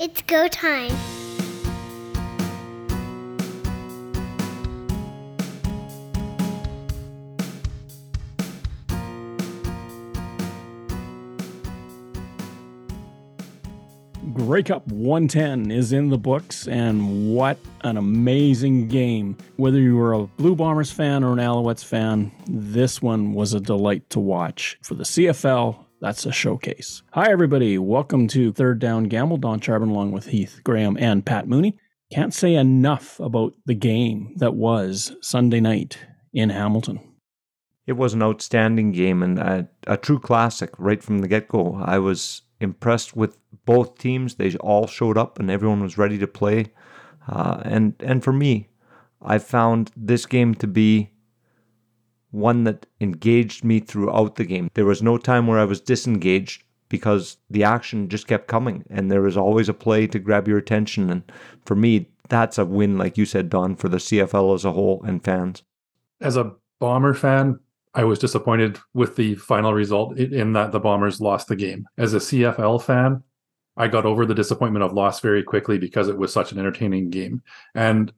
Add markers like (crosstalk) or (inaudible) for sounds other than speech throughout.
It's go time. Grey Cup 110 is in the books, and what an amazing game. Whether you were a Blue Bombers fan or an Alouettes fan, this one was a delight to watch. For the CFL, that's a showcase. Hi, everybody. Welcome to Third Down Gamble. Don Charbon along with Heath Graham and Pat Mooney. Can't say enough about the game that was Sunday night in Hamilton. It was an outstanding game and a, a true classic right from the get go. I was impressed with both teams. They all showed up and everyone was ready to play. Uh, and and for me, I found this game to be one that engaged me throughout the game. There was no time where I was disengaged because the action just kept coming and there was always a play to grab your attention. And for me, that's a win, like you said, Don, for the CFL as a whole and fans. As a Bomber fan, I was disappointed with the final result in that the Bombers lost the game. As a CFL fan, I got over the disappointment of loss very quickly because it was such an entertaining game. And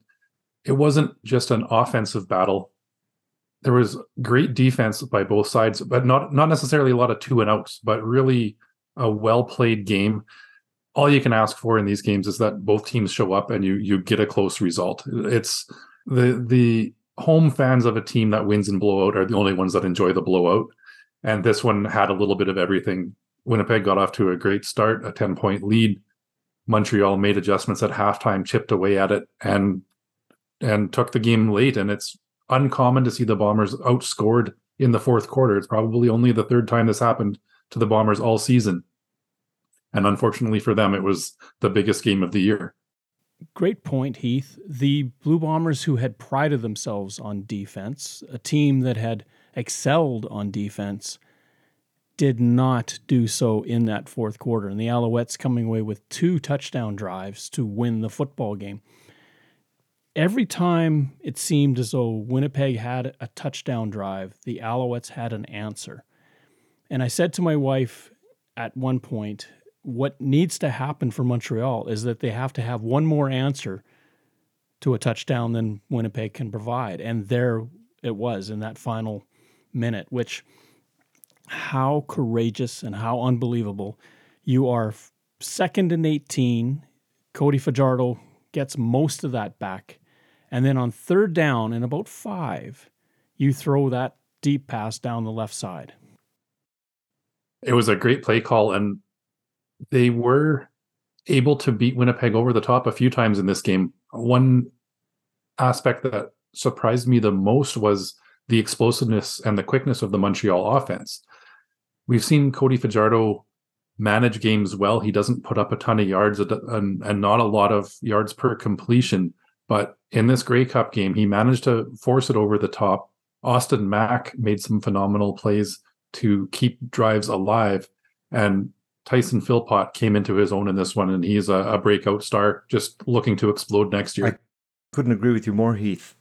it wasn't just an offensive battle there was great defense by both sides, but not not necessarily a lot of two and outs, but really a well played game. All you can ask for in these games is that both teams show up and you you get a close result. It's the the home fans of a team that wins in blowout are the only ones that enjoy the blowout. And this one had a little bit of everything. Winnipeg got off to a great start, a 10 point lead. Montreal made adjustments at halftime, chipped away at it, and and took the game late. And it's uncommon to see the Bombers outscored in the fourth quarter. It's probably only the third time this happened to the Bombers all season. And unfortunately for them, it was the biggest game of the year. Great point, Heath. The Blue Bombers, who had prided themselves on defense, a team that had excelled on defense, did not do so in that fourth quarter. And the Alouettes coming away with two touchdown drives to win the football game every time it seemed as though Winnipeg had a touchdown drive, the Alouettes had an answer. And I said to my wife at one point, what needs to happen for Montreal is that they have to have one more answer to a touchdown than Winnipeg can provide. And there it was in that final minute, which how courageous and how unbelievable. You are second and 18. Cody Fajardo gets most of that back and then on third down and about five, you throw that deep pass down the left side. It was a great play call, and they were able to beat Winnipeg over the top a few times in this game. One aspect that surprised me the most was the explosiveness and the quickness of the Montreal offense. We've seen Cody Fajardo manage games well. He doesn't put up a ton of yards and, and not a lot of yards per completion, but in this Grey Cup game, he managed to force it over the top. Austin Mack made some phenomenal plays to keep drives alive. And Tyson Philpot came into his own in this one, and he's a, a breakout star just looking to explode next year. I couldn't agree with you more, Heath.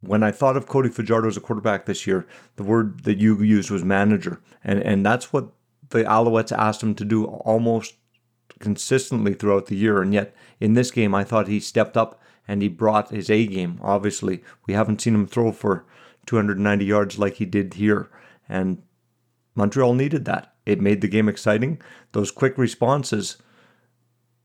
When I thought of Cody Fajardo as a quarterback this year, the word that you used was manager. And, and that's what the Alouettes asked him to do almost consistently throughout the year. And yet, in this game, I thought he stepped up and he brought his A game. Obviously, we haven't seen him throw for 290 yards like he did here, and Montreal needed that. It made the game exciting. Those quick responses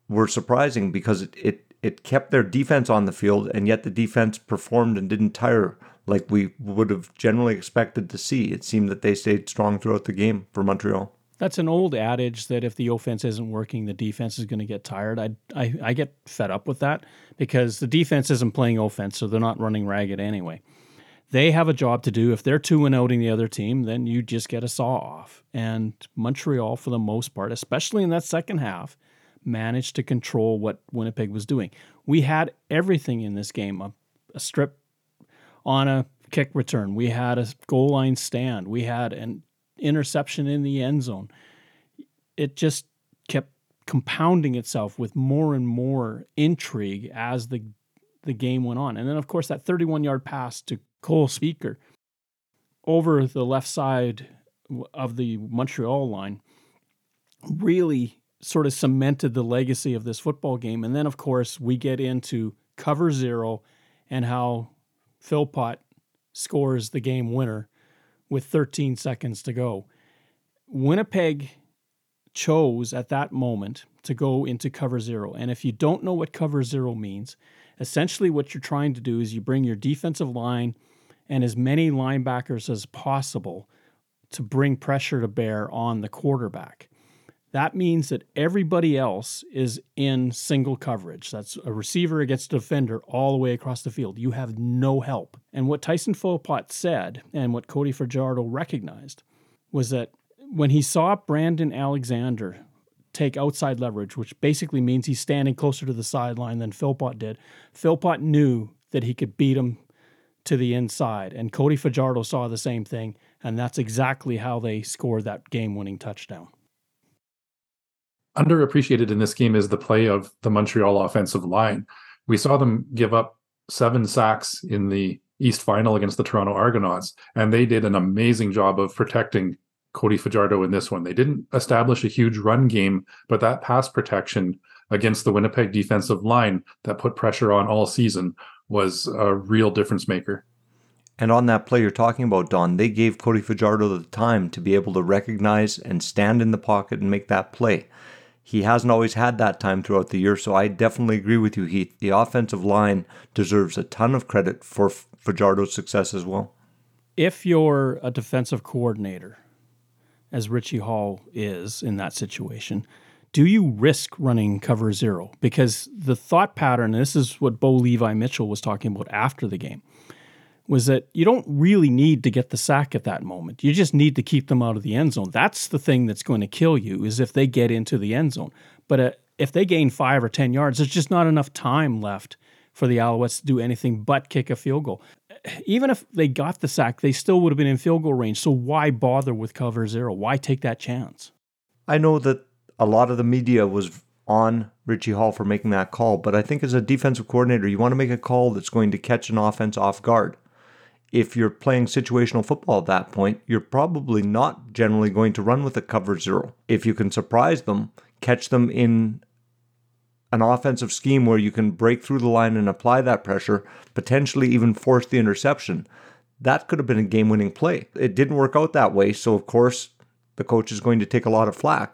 were surprising because it, it it kept their defense on the field, and yet the defense performed and didn't tire like we would have generally expected to see. It seemed that they stayed strong throughout the game for Montreal. That's an old adage that if the offense isn't working, the defense is going to get tired. I, I, I get fed up with that because the defense isn't playing offense, so they're not running ragged anyway. They have a job to do. If they're two and oh outing the other team, then you just get a saw off. And Montreal, for the most part, especially in that second half, managed to control what Winnipeg was doing. We had everything in this game a, a strip on a kick return, we had a goal line stand, we had an interception in the end zone. It just kept compounding itself with more and more intrigue as the the game went on. And then of course that 31 yard pass to Cole Spieker over the left side of the Montreal line really sort of cemented the legacy of this football game. And then, of course, we get into cover zero and how Philpot scores the game winner with 13 seconds to go. Winnipeg chose at that moment to go into cover zero. And if you don't know what cover zero means, essentially what you're trying to do is you bring your defensive line and as many linebackers as possible to bring pressure to bear on the quarterback. That means that everybody else is in single coverage. That's a receiver against a defender all the way across the field. You have no help. And what Tyson Philpot said, and what Cody Fajardo recognized, was that when he saw Brandon Alexander take outside leverage, which basically means he's standing closer to the sideline than Philpot did, Philpot knew that he could beat him to the inside. And Cody Fajardo saw the same thing, and that's exactly how they scored that game winning touchdown. Underappreciated in this game is the play of the Montreal offensive line. We saw them give up seven sacks in the East Final against the Toronto Argonauts, and they did an amazing job of protecting Cody Fajardo in this one. They didn't establish a huge run game, but that pass protection against the Winnipeg defensive line that put pressure on all season was a real difference maker. And on that play you're talking about, Don, they gave Cody Fajardo the time to be able to recognize and stand in the pocket and make that play. He hasn't always had that time throughout the year, so I definitely agree with you, Heath. The offensive line deserves a ton of credit for Fajardo's success as well. If you're a defensive coordinator as Richie Hall is in that situation, do you risk running cover zero? Because the thought pattern, this is what Bo Levi Mitchell was talking about after the game, was that you don't really need to get the sack at that moment. You just need to keep them out of the end zone. That's the thing that's going to kill you is if they get into the end zone. But uh, if they gain five or 10 yards, there's just not enough time left for the Alouettes to do anything but kick a field goal even if they got the sack, they still would have been in field goal range. So why bother with cover zero? Why take that chance? I know that a lot of the media was on Richie Hall for making that call, but I think as a defensive coordinator, you want to make a call that's going to catch an offense off guard. If you're playing situational football at that point, you're probably not generally going to run with a cover zero. If you can surprise them, catch them in an offensive scheme where you can break through the line and apply that pressure, potentially even force the interception, that could have been a game winning play. It didn't work out that way, so of course, the coach is going to take a lot of flack.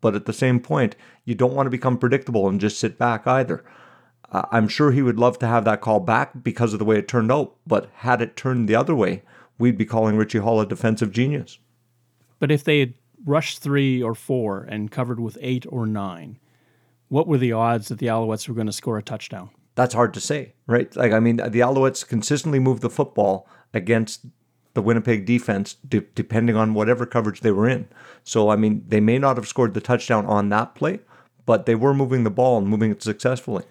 But at the same point, you don't want to become predictable and just sit back either. Uh, I'm sure he would love to have that call back because of the way it turned out, but had it turned the other way, we'd be calling Richie Hall a defensive genius. But if they had rushed three or four and covered with eight or nine, what were the odds that the Alouettes were going to score a touchdown? That's hard to say, right? Like, I mean, the Alouettes consistently moved the football against the Winnipeg defense, de- depending on whatever coverage they were in. So, I mean, they may not have scored the touchdown on that play, but they were moving the ball and moving it successfully.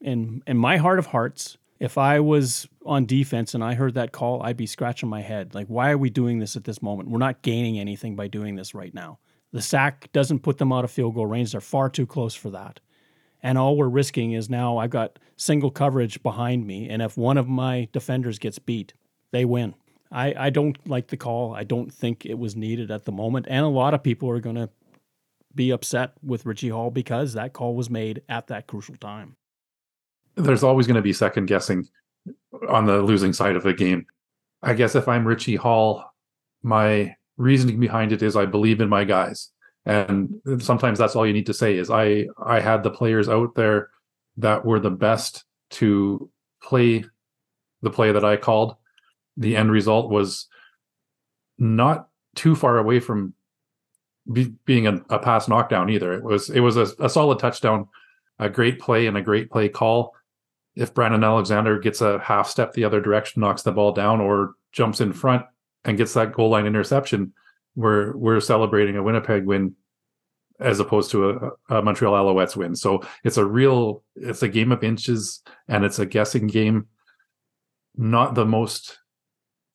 In in my heart of hearts, if I was on defense and I heard that call, I'd be scratching my head. Like, why are we doing this at this moment? We're not gaining anything by doing this right now. The sack doesn't put them out of field goal range. They're far too close for that. And all we're risking is now I've got single coverage behind me. And if one of my defenders gets beat, they win. I, I don't like the call. I don't think it was needed at the moment. And a lot of people are going to be upset with Richie Hall because that call was made at that crucial time. There's always going to be second guessing on the losing side of the game. I guess if I'm Richie Hall, my reasoning behind it is I believe in my guys. And sometimes that's all you need to say is I I had the players out there that were the best to play the play that I called. The end result was not too far away from be, being a, a, pass knockdown either. It was it was a, a solid touchdown, a great play and a great play call. If Brandon Alexander gets a half step the other direction, knocks the ball down, or jumps in front, and gets that goal line interception, we're we're celebrating a Winnipeg win as opposed to a, a, Montreal Alouettes win. So it's a real it's a game of inches and it's a guessing game. Not the most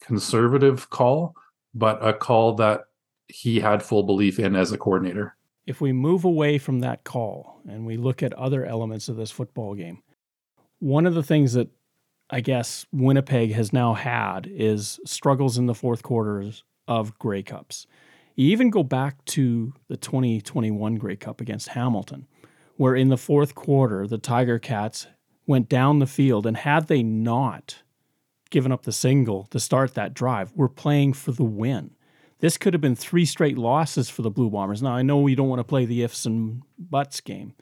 conservative call, but a call that he had full belief in as a coordinator. If we move away from that call and we look at other elements of this football game, one of the things that I guess Winnipeg has now had is struggles in the fourth quarters of Grey Cups. You even go back to the 2021 Grey Cup against Hamilton, where in the fourth quarter, the Tiger Cats went down the field, and had they not given up the single to start that drive, were playing for the win. This could have been three straight losses for the Blue Bombers. Now, I know we don't want to play the ifs and buts game,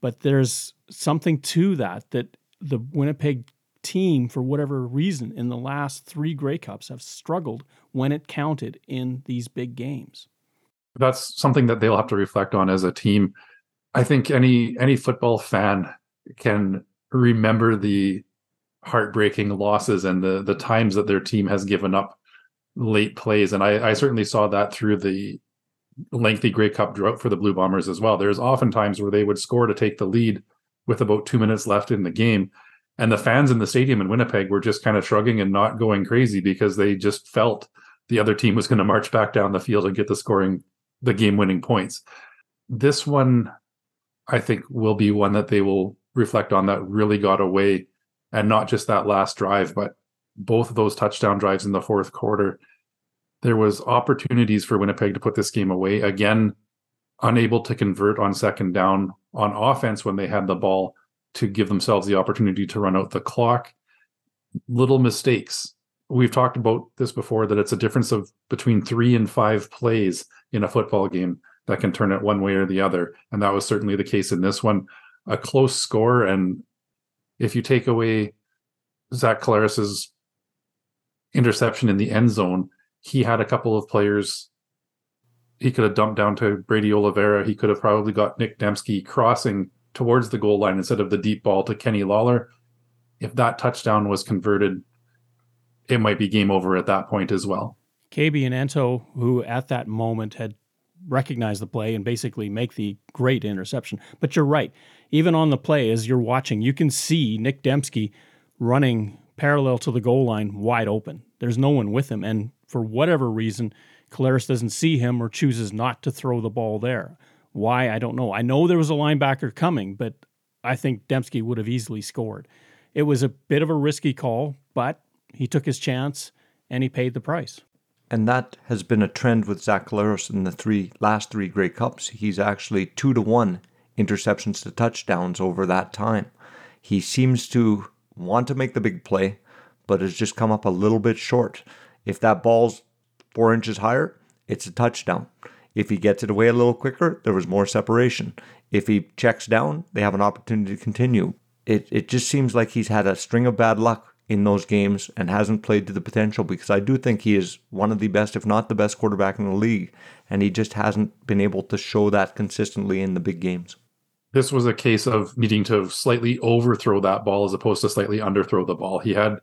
but there's something to that that the Winnipeg team, for whatever reason, in the last three Grey Cups have struggled when it counted in these big games. That's something that they'll have to reflect on as a team. I think any any football fan can remember the heartbreaking losses and the the times that their team has given up late plays. And I, I certainly saw that through the lengthy Grey Cup drought for the Blue Bombers as well. There's often times where they would score to take the lead with about two minutes left in the game. And the fans in the stadium in Winnipeg were just kind of shrugging and not going crazy because they just felt the other team was going to march back down the field and get the scoring, the game winning points. This one, I think, will be one that they will reflect on that really got away. And not just that last drive, but both of those touchdown drives in the fourth quarter. There was opportunities for Winnipeg to put this game away. Again, unable to convert on second down on offense when they had the ball to give themselves the opportunity to run out the clock. Little mistakes. We've talked about this before that it's a difference of between three and five plays in a football game that can turn it one way or the other. And that was certainly the case in this one. A close score. And if you take away Zach Collaros's interception in the end zone, he had a couple of players he could have dumped down to Brady Oliveira. He could have probably got Nick Demski crossing towards the goal line instead of the deep ball to Kenny Lawler. If that touchdown was converted, it might be game over at that point as well. Kabion Ento, who at that moment had recognized the play and basically make the great interception. But you're right. Even on the play, as you're watching, you can see Nick Demski running parallel to the goal line wide open. There's no one with him. And for whatever reason, Collaros doesn't see him or chooses not to throw the ball there. Why, I don't know. I know there was a linebacker coming, but I think Demski would have easily scored. It was a bit of a risky call, but he took his chance and he paid the price. And that has been a trend with Zach Collaros in the three last three Grey Cups. He's actually two to one interceptions to touchdowns over that time. He seems to want to make the big play, but has just come up a little bit short. If that ball's four inches higher, it's a touchdown. If he gets it away a little quicker, there was more separation. If he checks down, they have an opportunity to continue. It, it just seems like he's had a string of bad luck in those games and hasn't played to the potential because I do think he is one of the best, if not the best quarterback in the league. And he just hasn't been able to show that consistently in the big games this was a case of needing to slightly overthrow that ball as opposed to slightly underthrow the ball. He had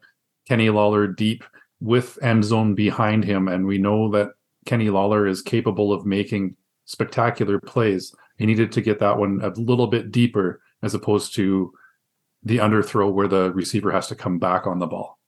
Kenny Lawler deep with end zone behind him, and we know that Kenny Lawler is capable of making spectacular plays. He needed to get that one a little bit deeper as opposed to the underthrow where the receiver has to come back on the ball.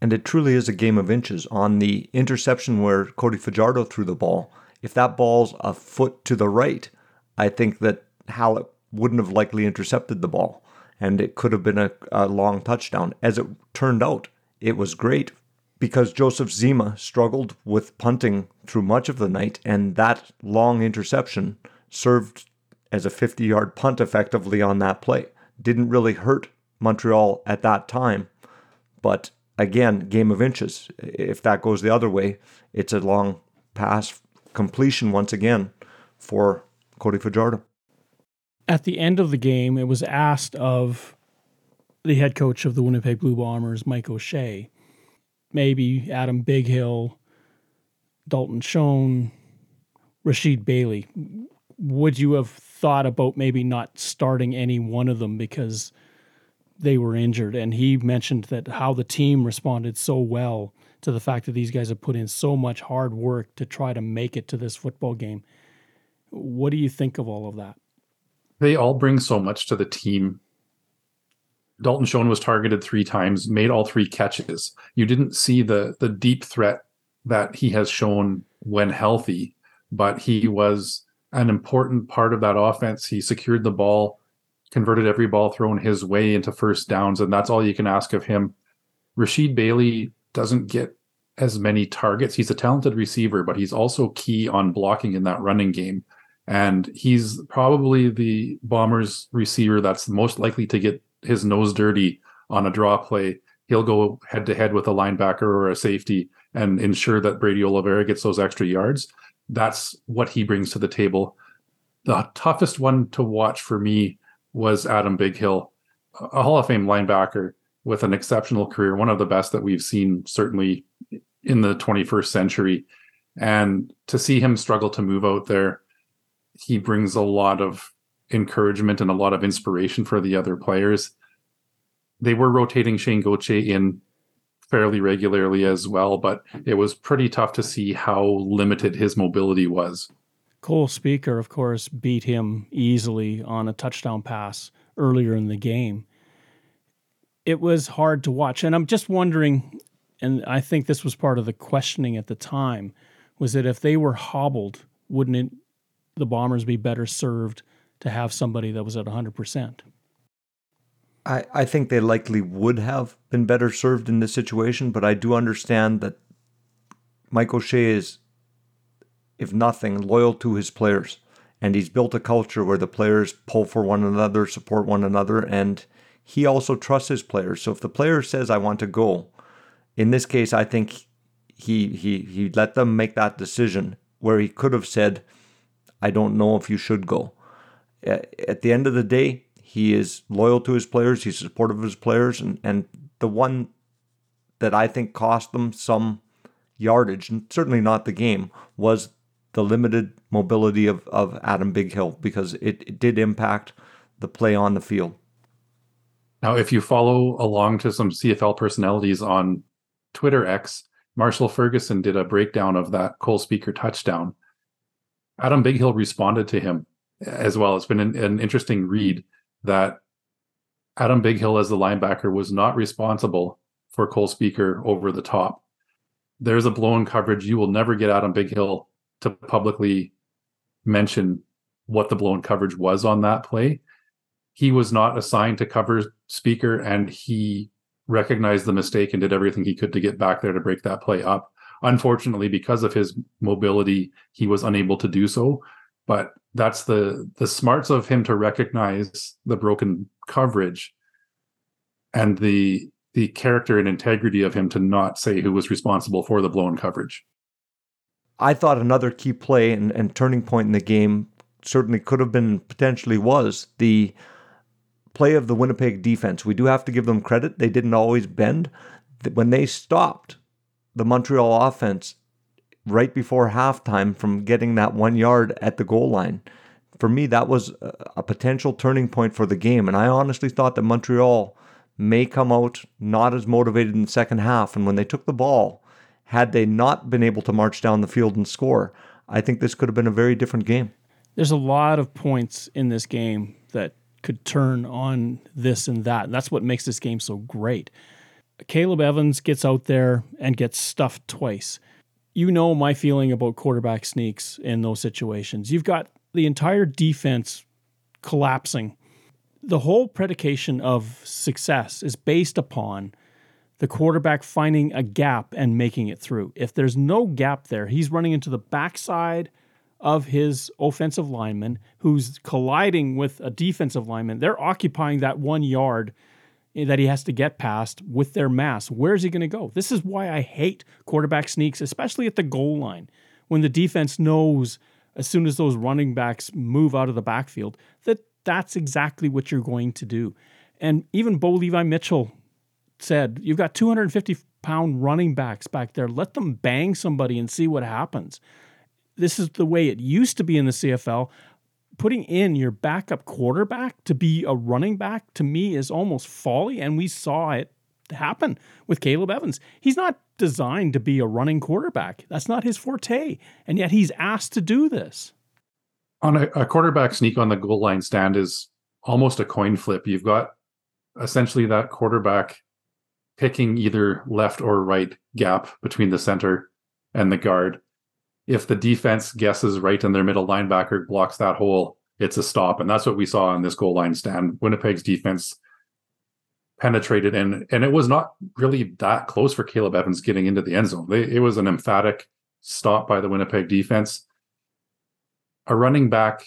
And it truly is a game of inches. On the interception where Cody Fajardo threw the ball, if that ball's a foot to the right, I think that Hallett wouldn't have likely intercepted the ball, and it could have been a, a long touchdown. As it turned out, it was great because Joseph Zema struggled with punting through much of the night, and that long interception served as a 50 yard punt effectively on that play. Didn't really hurt Montreal at that time, but again, game of inches. If that goes the other way, it's a long pass completion once again for Cody Fajardo at the end of the game, it was asked of the head coach of the Winnipeg Blue Bombers, Mike O'Shea, maybe Adam Bighill, Dalton Schoen, Rasheed Bailey. Would you have thought about maybe not starting any one of them because they were injured? And he mentioned that how the team responded so well to the fact that these guys have put in so much hard work to try to make it to this football game. What do you think of all of that? they all bring so much to the team. Dalton Schoen was targeted three times, made all three catches. You didn't see the the deep threat that he has shown when healthy, but he was an important part of that offense. He secured the ball, converted every ball thrown his way into first downs, and that's all you can ask of him. Rasheed Bailey doesn't get as many targets. He's a talented receiver, but he's also key on blocking in that running game. And he's probably the Bombers receiver that's most likely to get his nose dirty on a draw play. He'll go head to head with a linebacker or a safety and ensure that Brady Oliveira gets those extra yards. That's what he brings to the table. The toughest one to watch for me was Adam Bighill, a Hall of Fame linebacker with an exceptional career, one of the best that we've seen certainly in the 21st century. And to see him struggle to move out there, he brings a lot of encouragement and a lot of inspiration for the other players. They were rotating Shayne Gauthier in fairly regularly as well, but it was pretty tough to see how limited his mobility was. Cole Spieker, of course, beat him easily on a touchdown pass earlier in the game. It was hard to watch. And I'm just wondering, and I think this was part of the questioning at the time, was that if they were hobbled, wouldn't it, the Bombers be better served to have somebody that was at 100%? I, I think they likely would have been better served in this situation, but I do understand that Mike O'Shea is if nothing, loyal to his players. And he's built a culture where the players pull for one another, support one another, and he also trusts his players. So if the player says, I want to go, in this case, I think he he he let them make that decision where he could have said, I don't know if you should go. At the end of the day, he is loyal to his players, he's supportive of his players, and, and the one that I think cost them some yardage, and certainly not the game, was the limited mobility of, of Adam Bighill because it, it did impact the play on the field. Now, if you follow along to some CFL personalities on Twitter X, Marshall Ferguson did a breakdown of that Cole Spieker touchdown. Adam Bighill responded to him as well. It's been an, an interesting read that Adam Bighill as the linebacker, was not responsible for Cole Spieker over the top. There's a blown coverage. You will never get Adam Bighill to publicly mention what the blown coverage was on that play. He was not assigned to cover Spieker and he recognized the mistake and did everything he could to get back there to break that play up. Unfortunately, because of his mobility, he was unable to do so. But that's the the smarts of him to recognize the broken coverage and the the character and integrity of him to not say who was responsible for the blown coverage. I thought another key play and, and turning point in the game certainly could have been potentially was the play of the Winnipeg defense. We do have to give them credit. They didn't always bend. When they stopped the Montreal offense right before halftime from getting that one yard at the goal line, for me, that was a potential turning point for the game. And I honestly thought that Montreal may come out not as motivated in the second half. And when they took the ball, had they not been able to march down the field and score, I think this could have been a very different game. There's a lot of points in this game that could turn on this and that. And that's what makes this game so great. Caleb Evans gets out there and gets stuffed twice. You know my feeling about quarterback sneaks in those situations. You've got the entire defense collapsing. The whole predication of success is based upon the quarterback finding a gap and making it through. If there's no gap there, he's running into the backside of his offensive lineman who's colliding with a defensive lineman. They're occupying that one yard that he has to get past with their mass. Where's he going to go? This is why I hate quarterback sneaks, especially at the goal line, when the defense knows as soon as those running backs move out of the backfield that that's exactly what you're going to do. And even Bo Levi Mitchell said, you've got 250 pound running backs back there. Let them bang somebody and see what happens. This is the way it used to be in the CFL. Putting in your backup quarterback to be a running back to me is almost folly. And we saw it happen with Caleb Evans. He's not designed to be a running quarterback, that's not his forte. And yet he's asked to do this. On a, a quarterback sneak on the goal line stand is almost a coin flip. You've got essentially that quarterback picking either left or right gap between the center and the guard. If the defense guesses right and their middle linebacker blocks that hole, it's a stop. And that's what we saw on this goal line stand. Winnipeg's defense penetrated and and it was not really that close for Caleb Evans getting into the end zone. It was an emphatic stop by the Winnipeg defense. A running back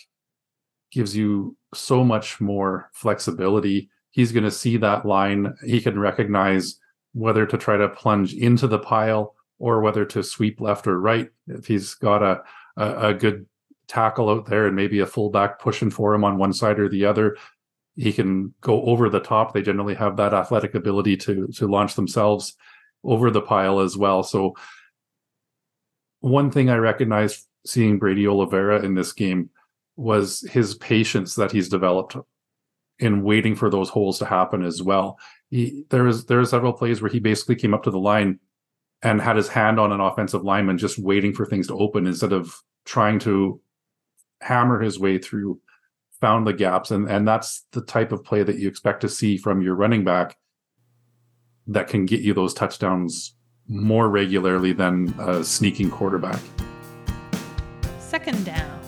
gives you so much more flexibility. He's going to see that line. He can recognize whether to try to plunge into the pile or whether to sweep left or right. If he's got a a, a good tackle out there and maybe a fullback pushing for him on one side or the other, he can go over the top. They generally have that athletic ability to to launch themselves over the pile as well. So one thing I recognized seeing Brady Oliveira in this game was his patience that he's developed in waiting for those holes to happen as well. He, there was there are several plays where he basically came up to the line and had his hand on an offensive lineman just waiting for things to open instead of trying to hammer his way through found the gaps and and that's the type of play that you expect to see from your running back that can get you those touchdowns more regularly than a sneaking quarterback. Second down.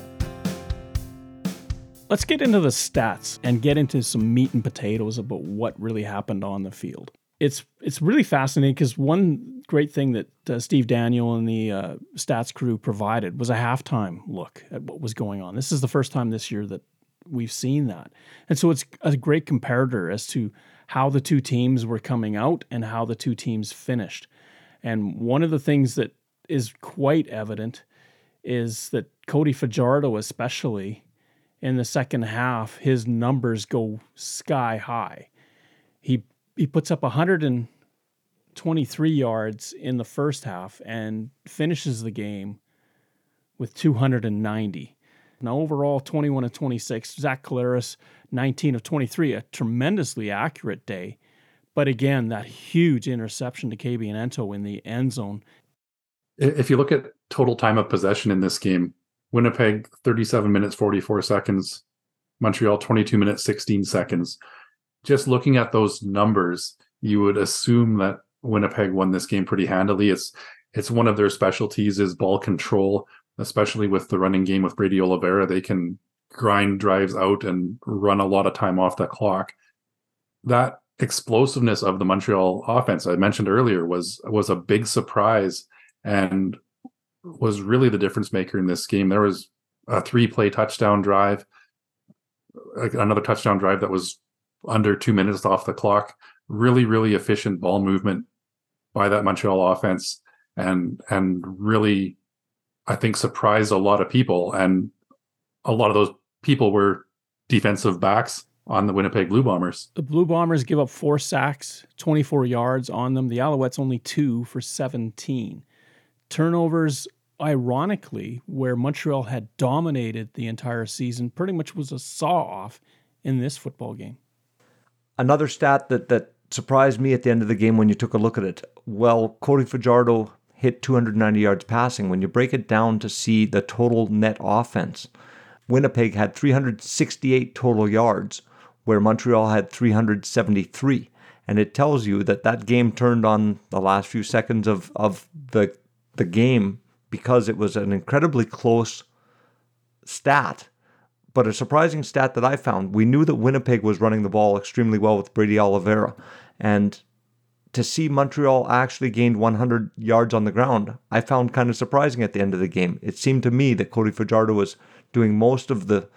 Let's get into the stats and get into some meat and potatoes about what really happened on the field. It's it's really fascinating because one great thing that uh, Steve Daniel and the uh, stats crew provided was a halftime look at what was going on. This is the first time this year that we've seen that. And so it's a great comparator as to how the two teams were coming out and how the two teams finished. And one of the things that is quite evident is that Cody Fajardo, especially in the second half, his numbers go sky high. He he puts up 123 yards in the first half and finishes the game with 290. Now, overall, 21 of 26. Zach Collaros, 19 of 23. A tremendously accurate day. But again, that huge interception to Kabion Ento in the end zone. If you look at total time of possession in this game, Winnipeg 37 minutes 44 seconds, Montreal 22 minutes 16 seconds. Just looking at those numbers, you would assume that Winnipeg won this game pretty handily. It's it's one of their specialties is ball control especially with the running game with Brady Oliveira, they can grind drives out and run a lot of time off the clock. That explosiveness of the Montreal offense I mentioned earlier was was a big surprise and was really the difference maker in this game. There was a three play touchdown drive, another touchdown drive that was under two minutes off the clock. Really, really efficient ball movement by that Montreal offense, and and really I think surprised a lot of people. And a lot of those people were defensive backs on the Winnipeg Blue Bombers. The Blue Bombers give up four sacks, 24 yards on them. The Alouettes only two for 17. Turnovers, ironically, where Montreal had dominated the entire season, pretty much was a saw off in this football game. Another stat that, that surprised me at the end of the game when you took a look at it. Well, Cody Fajardo hit 290 yards passing. When you break it down to see the total net offense, Winnipeg had 368 total yards, where Montreal had 373. And it tells you that that game turned on the last few seconds of, of the, the game because it was an incredibly close stat. But a surprising stat that I found, we knew that Winnipeg was running the ball extremely well with Brady Oliveira. And to see Montreal actually gained 100 yards on the ground, I found kind of surprising at the end of the game. It seemed to me that Cody Fajardo was doing most of the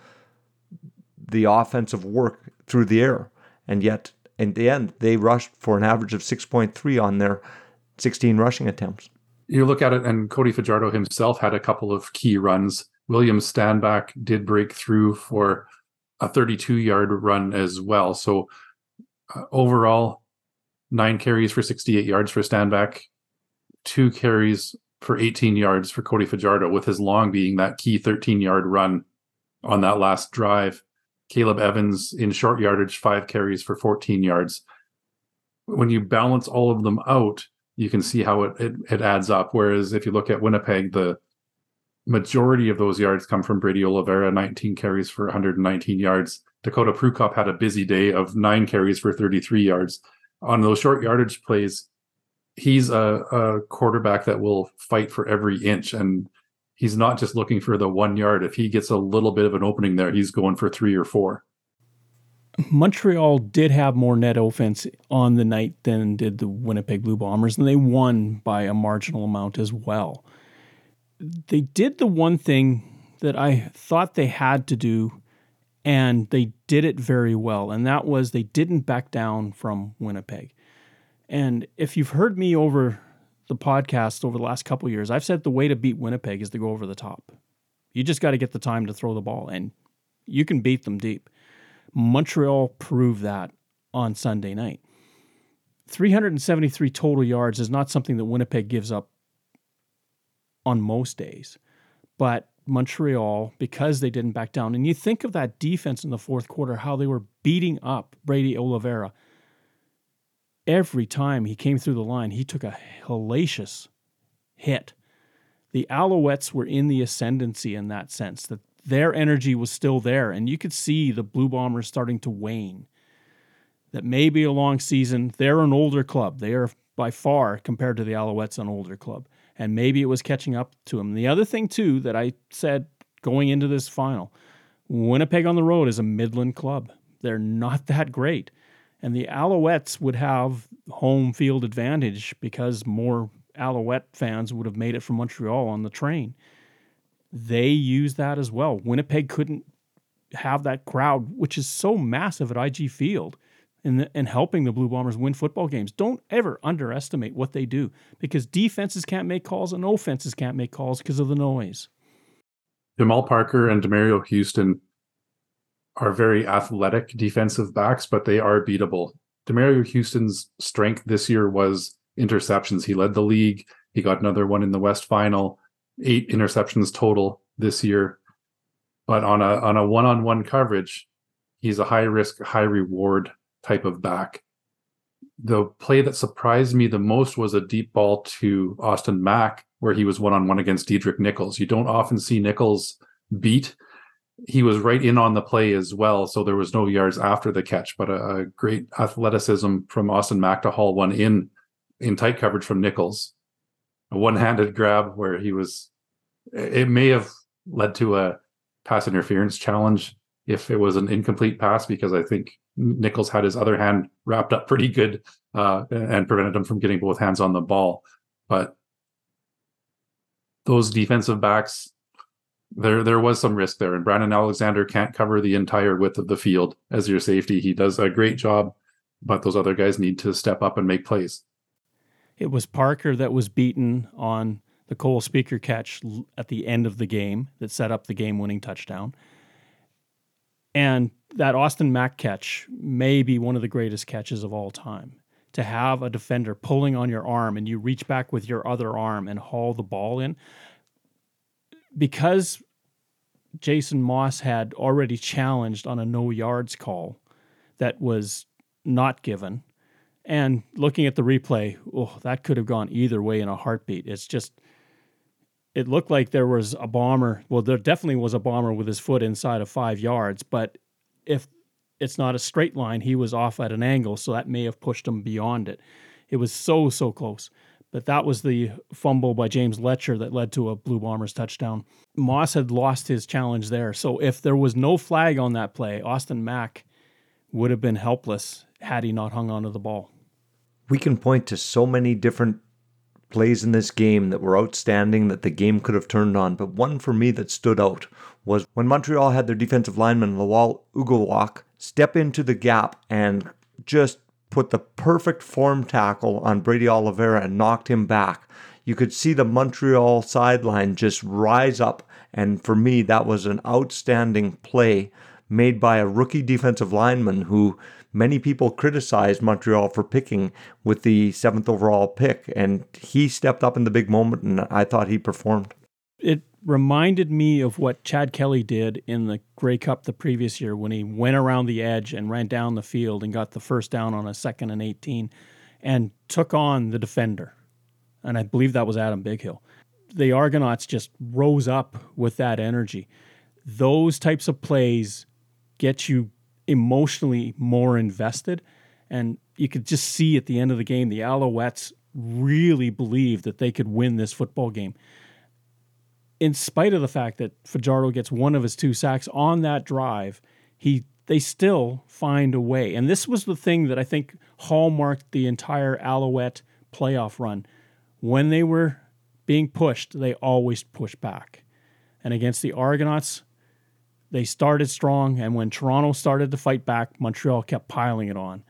the offensive work through the air, and yet in the end they rushed for an average of 6.3 on their 16 rushing attempts. You look at it, and Cody Fajardo himself had a couple of key runs. William Stanback did break through for a 32 yard run as well. So uh, overall, nine carries for 68 yards for Stanback, two carries for 18 yards for Cody Fajardo, with his long being that key 13 yard run on that last drive. Caleb Evans in short yardage, five carries for 14 yards. When you balance all of them out, you can see how it, it, it adds up. Whereas if you look at Winnipeg, the majority of those yards come from Brady Oliveira, 19 carries for 119 yards. Dakota Prukop had a busy day of nine carries for 33 yards on those short yardage plays, he's a, a quarterback that will fight for every inch and he's not just looking for the one yard. If he gets a little bit of an opening there, he's going for three or four. Montreal did have more net offense on the night than did the Winnipeg Blue Bombers, and they won by a marginal amount as well. They did the one thing that I thought they had to do, and they did it very well, and that was they didn't back down from Winnipeg. And if you've heard me over the podcast over the last couple years, I've said the way to beat Winnipeg is to go over the top. You just got to get the time to throw the ball, and you can beat them deep. Montreal proved that on Sunday night. 373 total yards is not something that Winnipeg gives up on most days. But Montreal, because they didn't back down, and you think of that defense in the fourth quarter, how they were beating up Brady Oliveira. Every time he came through the line, he took a hellacious hit. The Alouettes were in the ascendancy in that sense, that their energy was still there, and you could see the Blue Bombers starting to wane. That maybe a long season, they're an older club. They are by far, compared to the Alouettes, an older club. And maybe it was catching up to him. The other thing, too, that I said going into this final Winnipeg on the road is a Midland club. They're not (laughs) that great. And the Alouettes would have home field advantage because more Alouette fans would have made it from Montreal on the train they use that as well. Winnipeg couldn't have that crowd, which is so massive at IG Field, and and helping the Blue Bombers win football games. Don't ever underestimate what they do because defenses can't make calls and offenses can't make calls because of the noise. Jamal Parker and Demerio Houston are very athletic defensive backs, but they are beatable. Demerio Houston's strength this year was interceptions. He led the league. He got another one in the West Final eight interceptions total this year. But on a on a one on one coverage, he's a high risk, high reward type of back. The play that surprised me the most was a deep ball to Austin Mack, where he was one on one against Deatrick Nichols. You don't often see Nichols beat. He was right in on the play as well, so there was no yards after the catch, but a, a great athleticism from Austin Mack to haul one in in tight coverage from Nichols a one-handed grab where he was it may have led to a pass interference challenge if it was an incomplete pass because I think Nichols had his other hand wrapped up pretty good uh, and prevented him from getting both hands on the ball. But those defensive backs, there there was some risk there, and Brandon Alexander can't cover the entire width of the field as your safety. He does a great job, but those other guys need to step up and make plays. It was Parker that was beaten on the Cole Spieker catch at the end of the game that set up the game winning touchdown. And that Austin Mack catch may be one of the greatest catches of all time. To have a defender pulling on your arm and you reach back with your other arm and haul the ball in. Because Jason Maas had already challenged on a no yards call that was not given and looking at the replay, oh, that could have gone either way in a heartbeat. It's just, it looked like there was a bomber. Well, there definitely was a bomber with his foot inside of five yards, but if it's not a straight line, he was off at an angle, so that may have pushed him beyond it. It was so, so close. But that was the fumble by James Letcher that led to a Blue Bombers touchdown. Maas had lost his challenge there. So if there was no flag on that play, Austin Mack would have been helpless had he not hung onto the ball we can point to so many different plays in this game that were outstanding that the game could have turned on. But one for me that stood out was when Montreal had their defensive lineman, Lwal Uguak, step into the gap and just put the perfect form tackle on Brady Oliveira and knocked him back. You could see the Montreal sideline just rise up. And for me, that was an outstanding play made by a rookie defensive lineman who many people criticized Montreal for picking with the seventh overall pick, and he stepped up in the big moment, and I thought he performed. It reminded me of what Chad Kelly did in the Grey Cup the previous year when he went around the edge and ran down the field and got the first down on a second and 18 and took on the defender. And I believe that was Adam Bighill. The Argonauts just rose up with that energy. Those types of plays get you emotionally more invested. And you could just see at the end of the game, the Alouettes really believed that they could win this football game. In spite of the fact that Fajardo gets one of his two sacks on that drive, he they still find a way. And this was the thing that I think hallmarked the entire Alouette playoff run. When they were being pushed, they always pushed back. And against the Argonauts, they started strong. And when Toronto started to fight back, Montreal kept piling it on.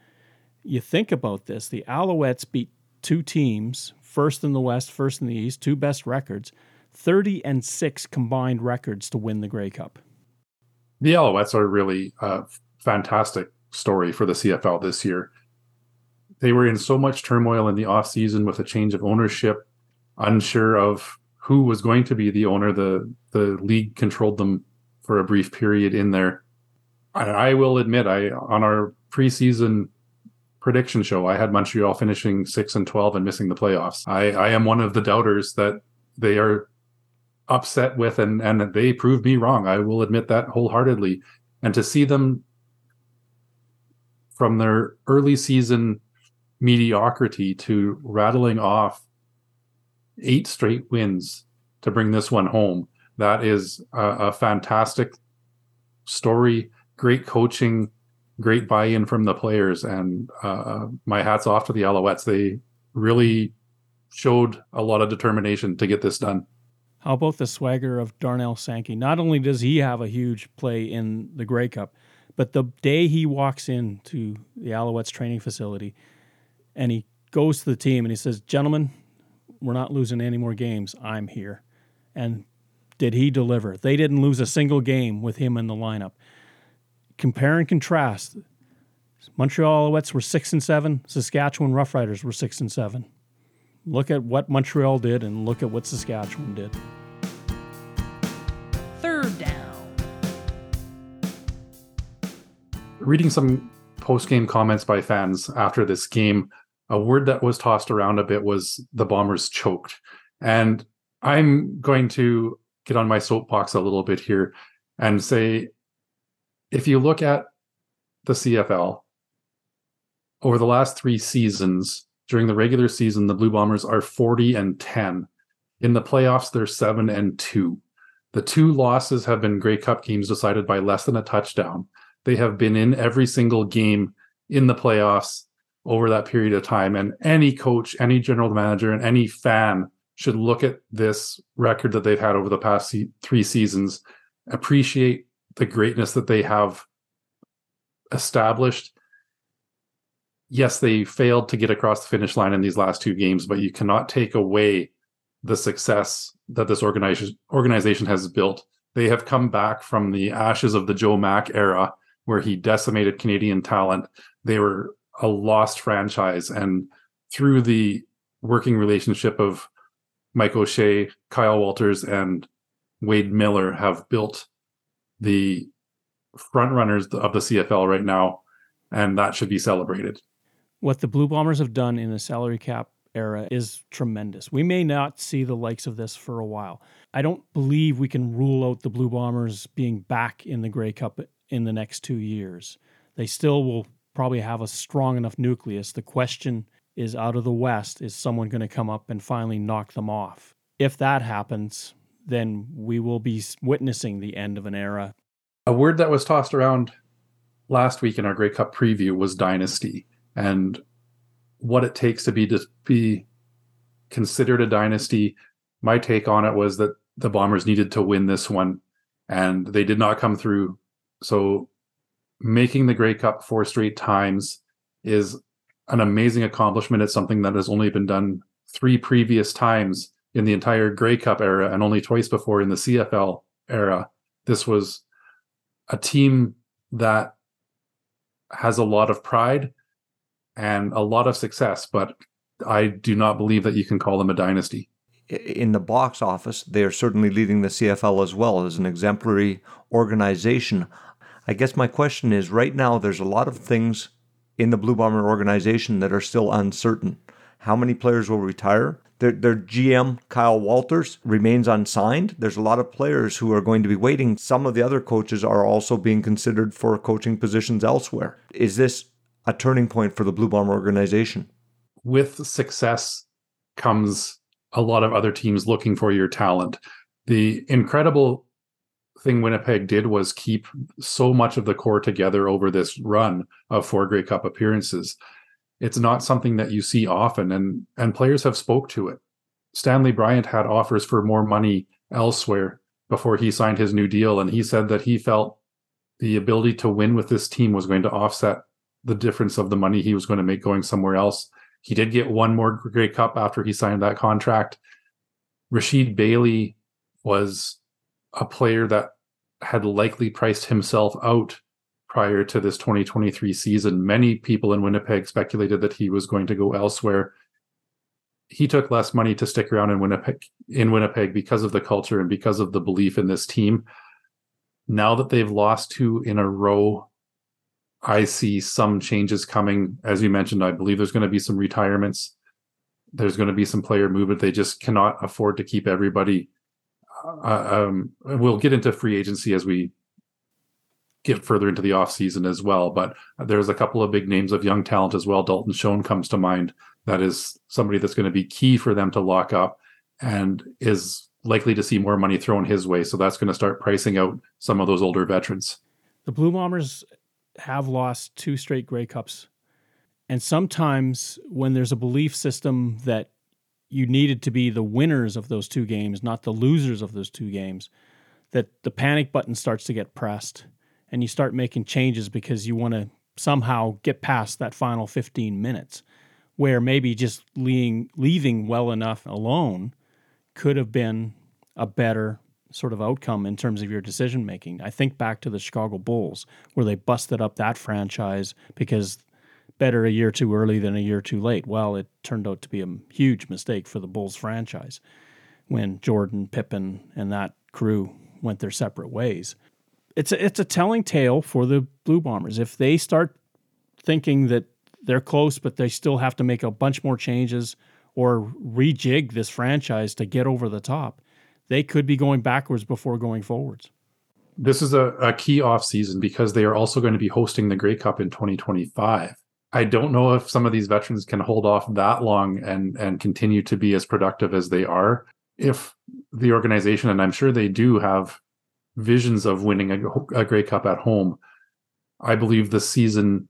You think about this the Alouettes beat two teams, first in the West, first in the East, two best records, 30 and 6 combined records to win the Grey Cup. The Alouettes are really a fantastic story for the CFL this year. They were in so much turmoil in the offseason with a change of ownership, unsure of who was going to be the owner. The the league controlled them for a brief period in there. I, I will admit, I on our preseason prediction show, I had Montreal finishing six and twelve and missing the playoffs. I, I am one of the doubters that they are upset with and and they proved me wrong. I will admit that wholeheartedly. And to see them from their early season mediocrity to rattling off eight straight wins to bring this one home, that is a, a fantastic story, great coaching, great buy-in from the players, and uh, my hats off to the Alouettes. They really showed a lot of determination to get this done. How about the swagger of Darnell Sankey? Not only does he have a huge play in the Grey Cup, but the day he walks into the Alouettes training facility and he goes to the team and he says, Gentlemen, we're not losing any more games. I'm here. And did he deliver? They didn't lose a single game with him in the lineup. Compare and contrast. Montreal Alouettes were six and seven. Saskatchewan Roughriders were six and seven. Look at what Montreal did and look at what Saskatchewan did. Third down. Reading some post game comments by fans after this game, a word that was tossed around a bit was the Bombers choked. And I'm going to get on my soapbox a little bit here and say if you look at the CFL over the last three seasons, during the regular season, the Blue Bombers are 40 and 10. In the playoffs, they're 7 and 2. The two losses have been Grey Cup games decided by less than a touchdown. They have been in every single game in the playoffs over that period of time. And any coach, any general manager, and any fan should look at this record that they've had over the past three seasons, appreciate the greatness that they have established, yes, they failed to get across the finish line in these last two games, but you cannot take away the success that this organization has built. They have come back from the ashes of the Joe Mack era, where he decimated Canadian talent. They were a lost franchise, and through the working relationship of Mike O'Shea, Kyle Walters, and Wade Miller, have built the front runners of the CFL right now, and that should be celebrated what the Blue Bombers have done in the salary cap era is tremendous. We may not see the likes of this for a while. I don't believe we can rule out the Blue Bombers being back in the Grey Cup in the next two years. They still will probably have a strong enough nucleus. The question is out of the West, is someone going to come up and finally knock them off? If that happens, then we will be witnessing the end of an era. A word that was tossed around last week in our Grey Cup preview was dynasty and what it takes to be to be considered a dynasty. My take on it was that the Bombers needed to win this one, and they did not come through. So, making the Grey Cup four straight times is an amazing accomplishment. It's something that has only been done three previous times in the entire Grey Cup era, and only twice before in the CFL era. This was a team that has a lot of pride and a lot of success, but I do not believe that you can call them a dynasty. In the box office, they are certainly leading the CFL as well as an exemplary organization. I guess my question is right now, there's a lot of things in the Blue Bomber organization that are still uncertain. How many players will retire? Their, their GM, Kyle Walters, remains unsigned. There's a lot of players who are going to be waiting. Some of the other coaches are also being considered for coaching positions elsewhere. Is this a turning point for the Blue Bomber organization. With success comes a lot of other teams looking for your talent. The incredible thing Winnipeg did was keep so much of the core together over this run of four Grey Cup appearances. It's not something that you see often, and and players have spoke to it. Stanley Bryant had offers for more money elsewhere before he signed his new deal, and he said that he felt the ability to win with this team was going to offset the difference of the money he was going to make going somewhere else. He did get one more Grey Cup after he signed that contract. Rasheed Bailey was a player that had likely priced himself out prior to this 2023 season. Many people in Winnipeg speculated that he was going to go elsewhere. He took less money to stick around in Winnipeg in Winnipeg because of the culture and because of the belief in this team. Now that they've lost two in a row, I see some changes coming. As you mentioned, I believe there's going to be some retirements. There's going to be some player movement. They just cannot afford to keep everybody uh, um, we'll get into free agency as we get further into the offseason as well. But there's a couple of big names of young talent as well. Dalton Schoen comes to mind. That is somebody that's going to be key for them to lock up and is likely to see more money thrown his way. So that's going to start pricing out some of those older veterans. The Blue Bombers have lost two straight Grey Cups. And sometimes when there's a belief system that you needed to be the winners of those two games, not the losers of those two games, that the panic button starts to get pressed and you start making changes because you want to somehow get past that final 15 minutes where maybe just leaving, leaving well enough alone could have been a better sort of outcome in terms of your decision making. I think back to the Chicago Bulls where they busted up that franchise because better a year too early than a year too late. Well, it turned out to be a huge mistake for the Bulls franchise when Jordan, Pippen, and that crew went their separate ways. It's a, it's a telling tale for the Blue Bombers. If they start thinking that they're close, but they still have to make a bunch more changes or rejig this franchise to get over the top, they could be going backwards before going forwards. This is a, a key off season because they are also going to be hosting the Grey Cup in 2025. I don't know if some of these veterans can hold off that long and and continue to be as productive as they are. If the organization, and I'm sure they do have visions of winning a, a Grey Cup at home, I believe the season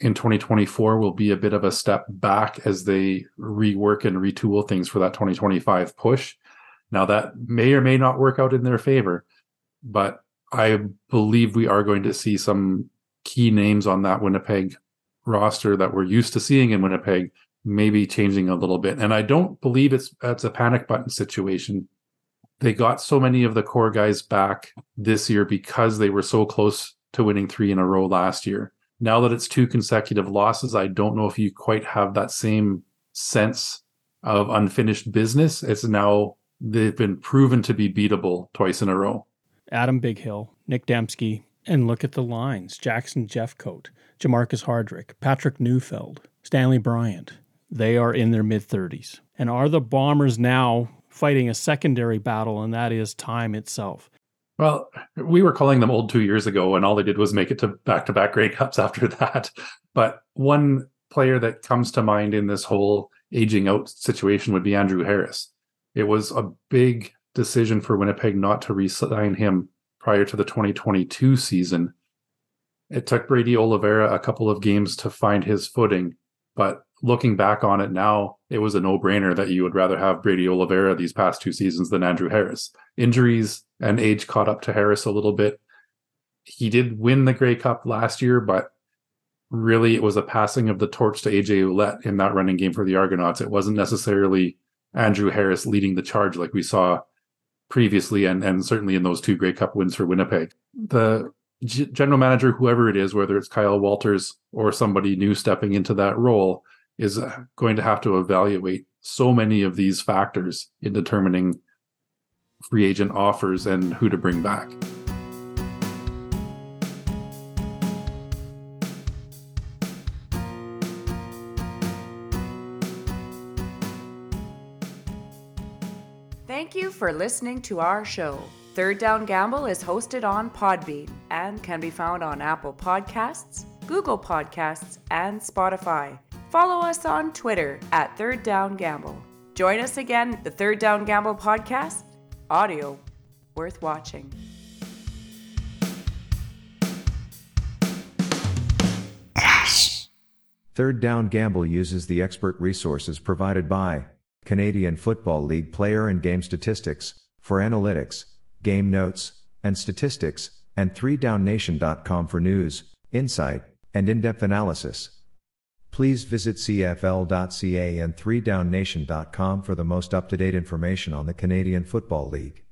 in 2024 will be a bit of a step back as they rework and retool things for that 2025 push. Now that may or may not work out in their favor, but I believe we are going to see some key names on that Winnipeg roster that we're used to seeing in Winnipeg maybe changing a little bit. And I don't believe it's it's a panic button situation. They got so many of the core guys back this year because they were so close to winning three in a row last year. Now that it's two consecutive losses, I don't know if you quite have that same sense of unfinished business. It's now they've been proven to be beatable twice in a row. Adam Bighill, Nick Demski, and look at the lines. Jackson Jeffcoat, Jermarcus Hardrick, Patrick Neufeld, Stanley Bryant. They are in their mid 30s. And are the Bombers now fighting a secondary battle, and that is time itself? Well, we were calling them old two years ago, and all they did was make it to back to back Grey Cups (laughs) after that. But one player that comes to mind in this whole aging out situation would be Andrew Harris. It was a big decision for Winnipeg not to re sign him prior to the 2022 season it took Brady Oliveira a couple of games to find his footing, but looking back on it now, it was a no-brainer that you would rather have Brady Oliveira these past two seasons than Andrew Harris. Injuries and age caught up to Harris a little bit. He did win the Grey Cup last year, but really it was a passing of the torch to AJ Ouellette in that running game for the Argonauts. It wasn't necessarily Andrew Harris leading the charge like we saw previously and, and certainly in those two Grey Cup wins for Winnipeg. The G- general manager, whoever it is, whether it's Kyle Walters or somebody new stepping into that role, is uh, going to have to evaluate so many of these factors in determining free agent offers and who to bring back. for listening to our show. Third Down Gamble is hosted on Podbean and can be found on Apple Podcasts, Google Podcasts, and Spotify. Follow us on Twitter at Third Down Gamble. Join us again, the Third Down Gamble podcast, audio worth watching. Third Down Gamble uses the expert resources provided by Canadian Football League player and game statistics for analytics, game notes, and statistics, and 3downnation.com for news, insight, and in-depth analysis. Please visit cfl.ca and 3downnation.com for the most up-to-date information on the Canadian Football League.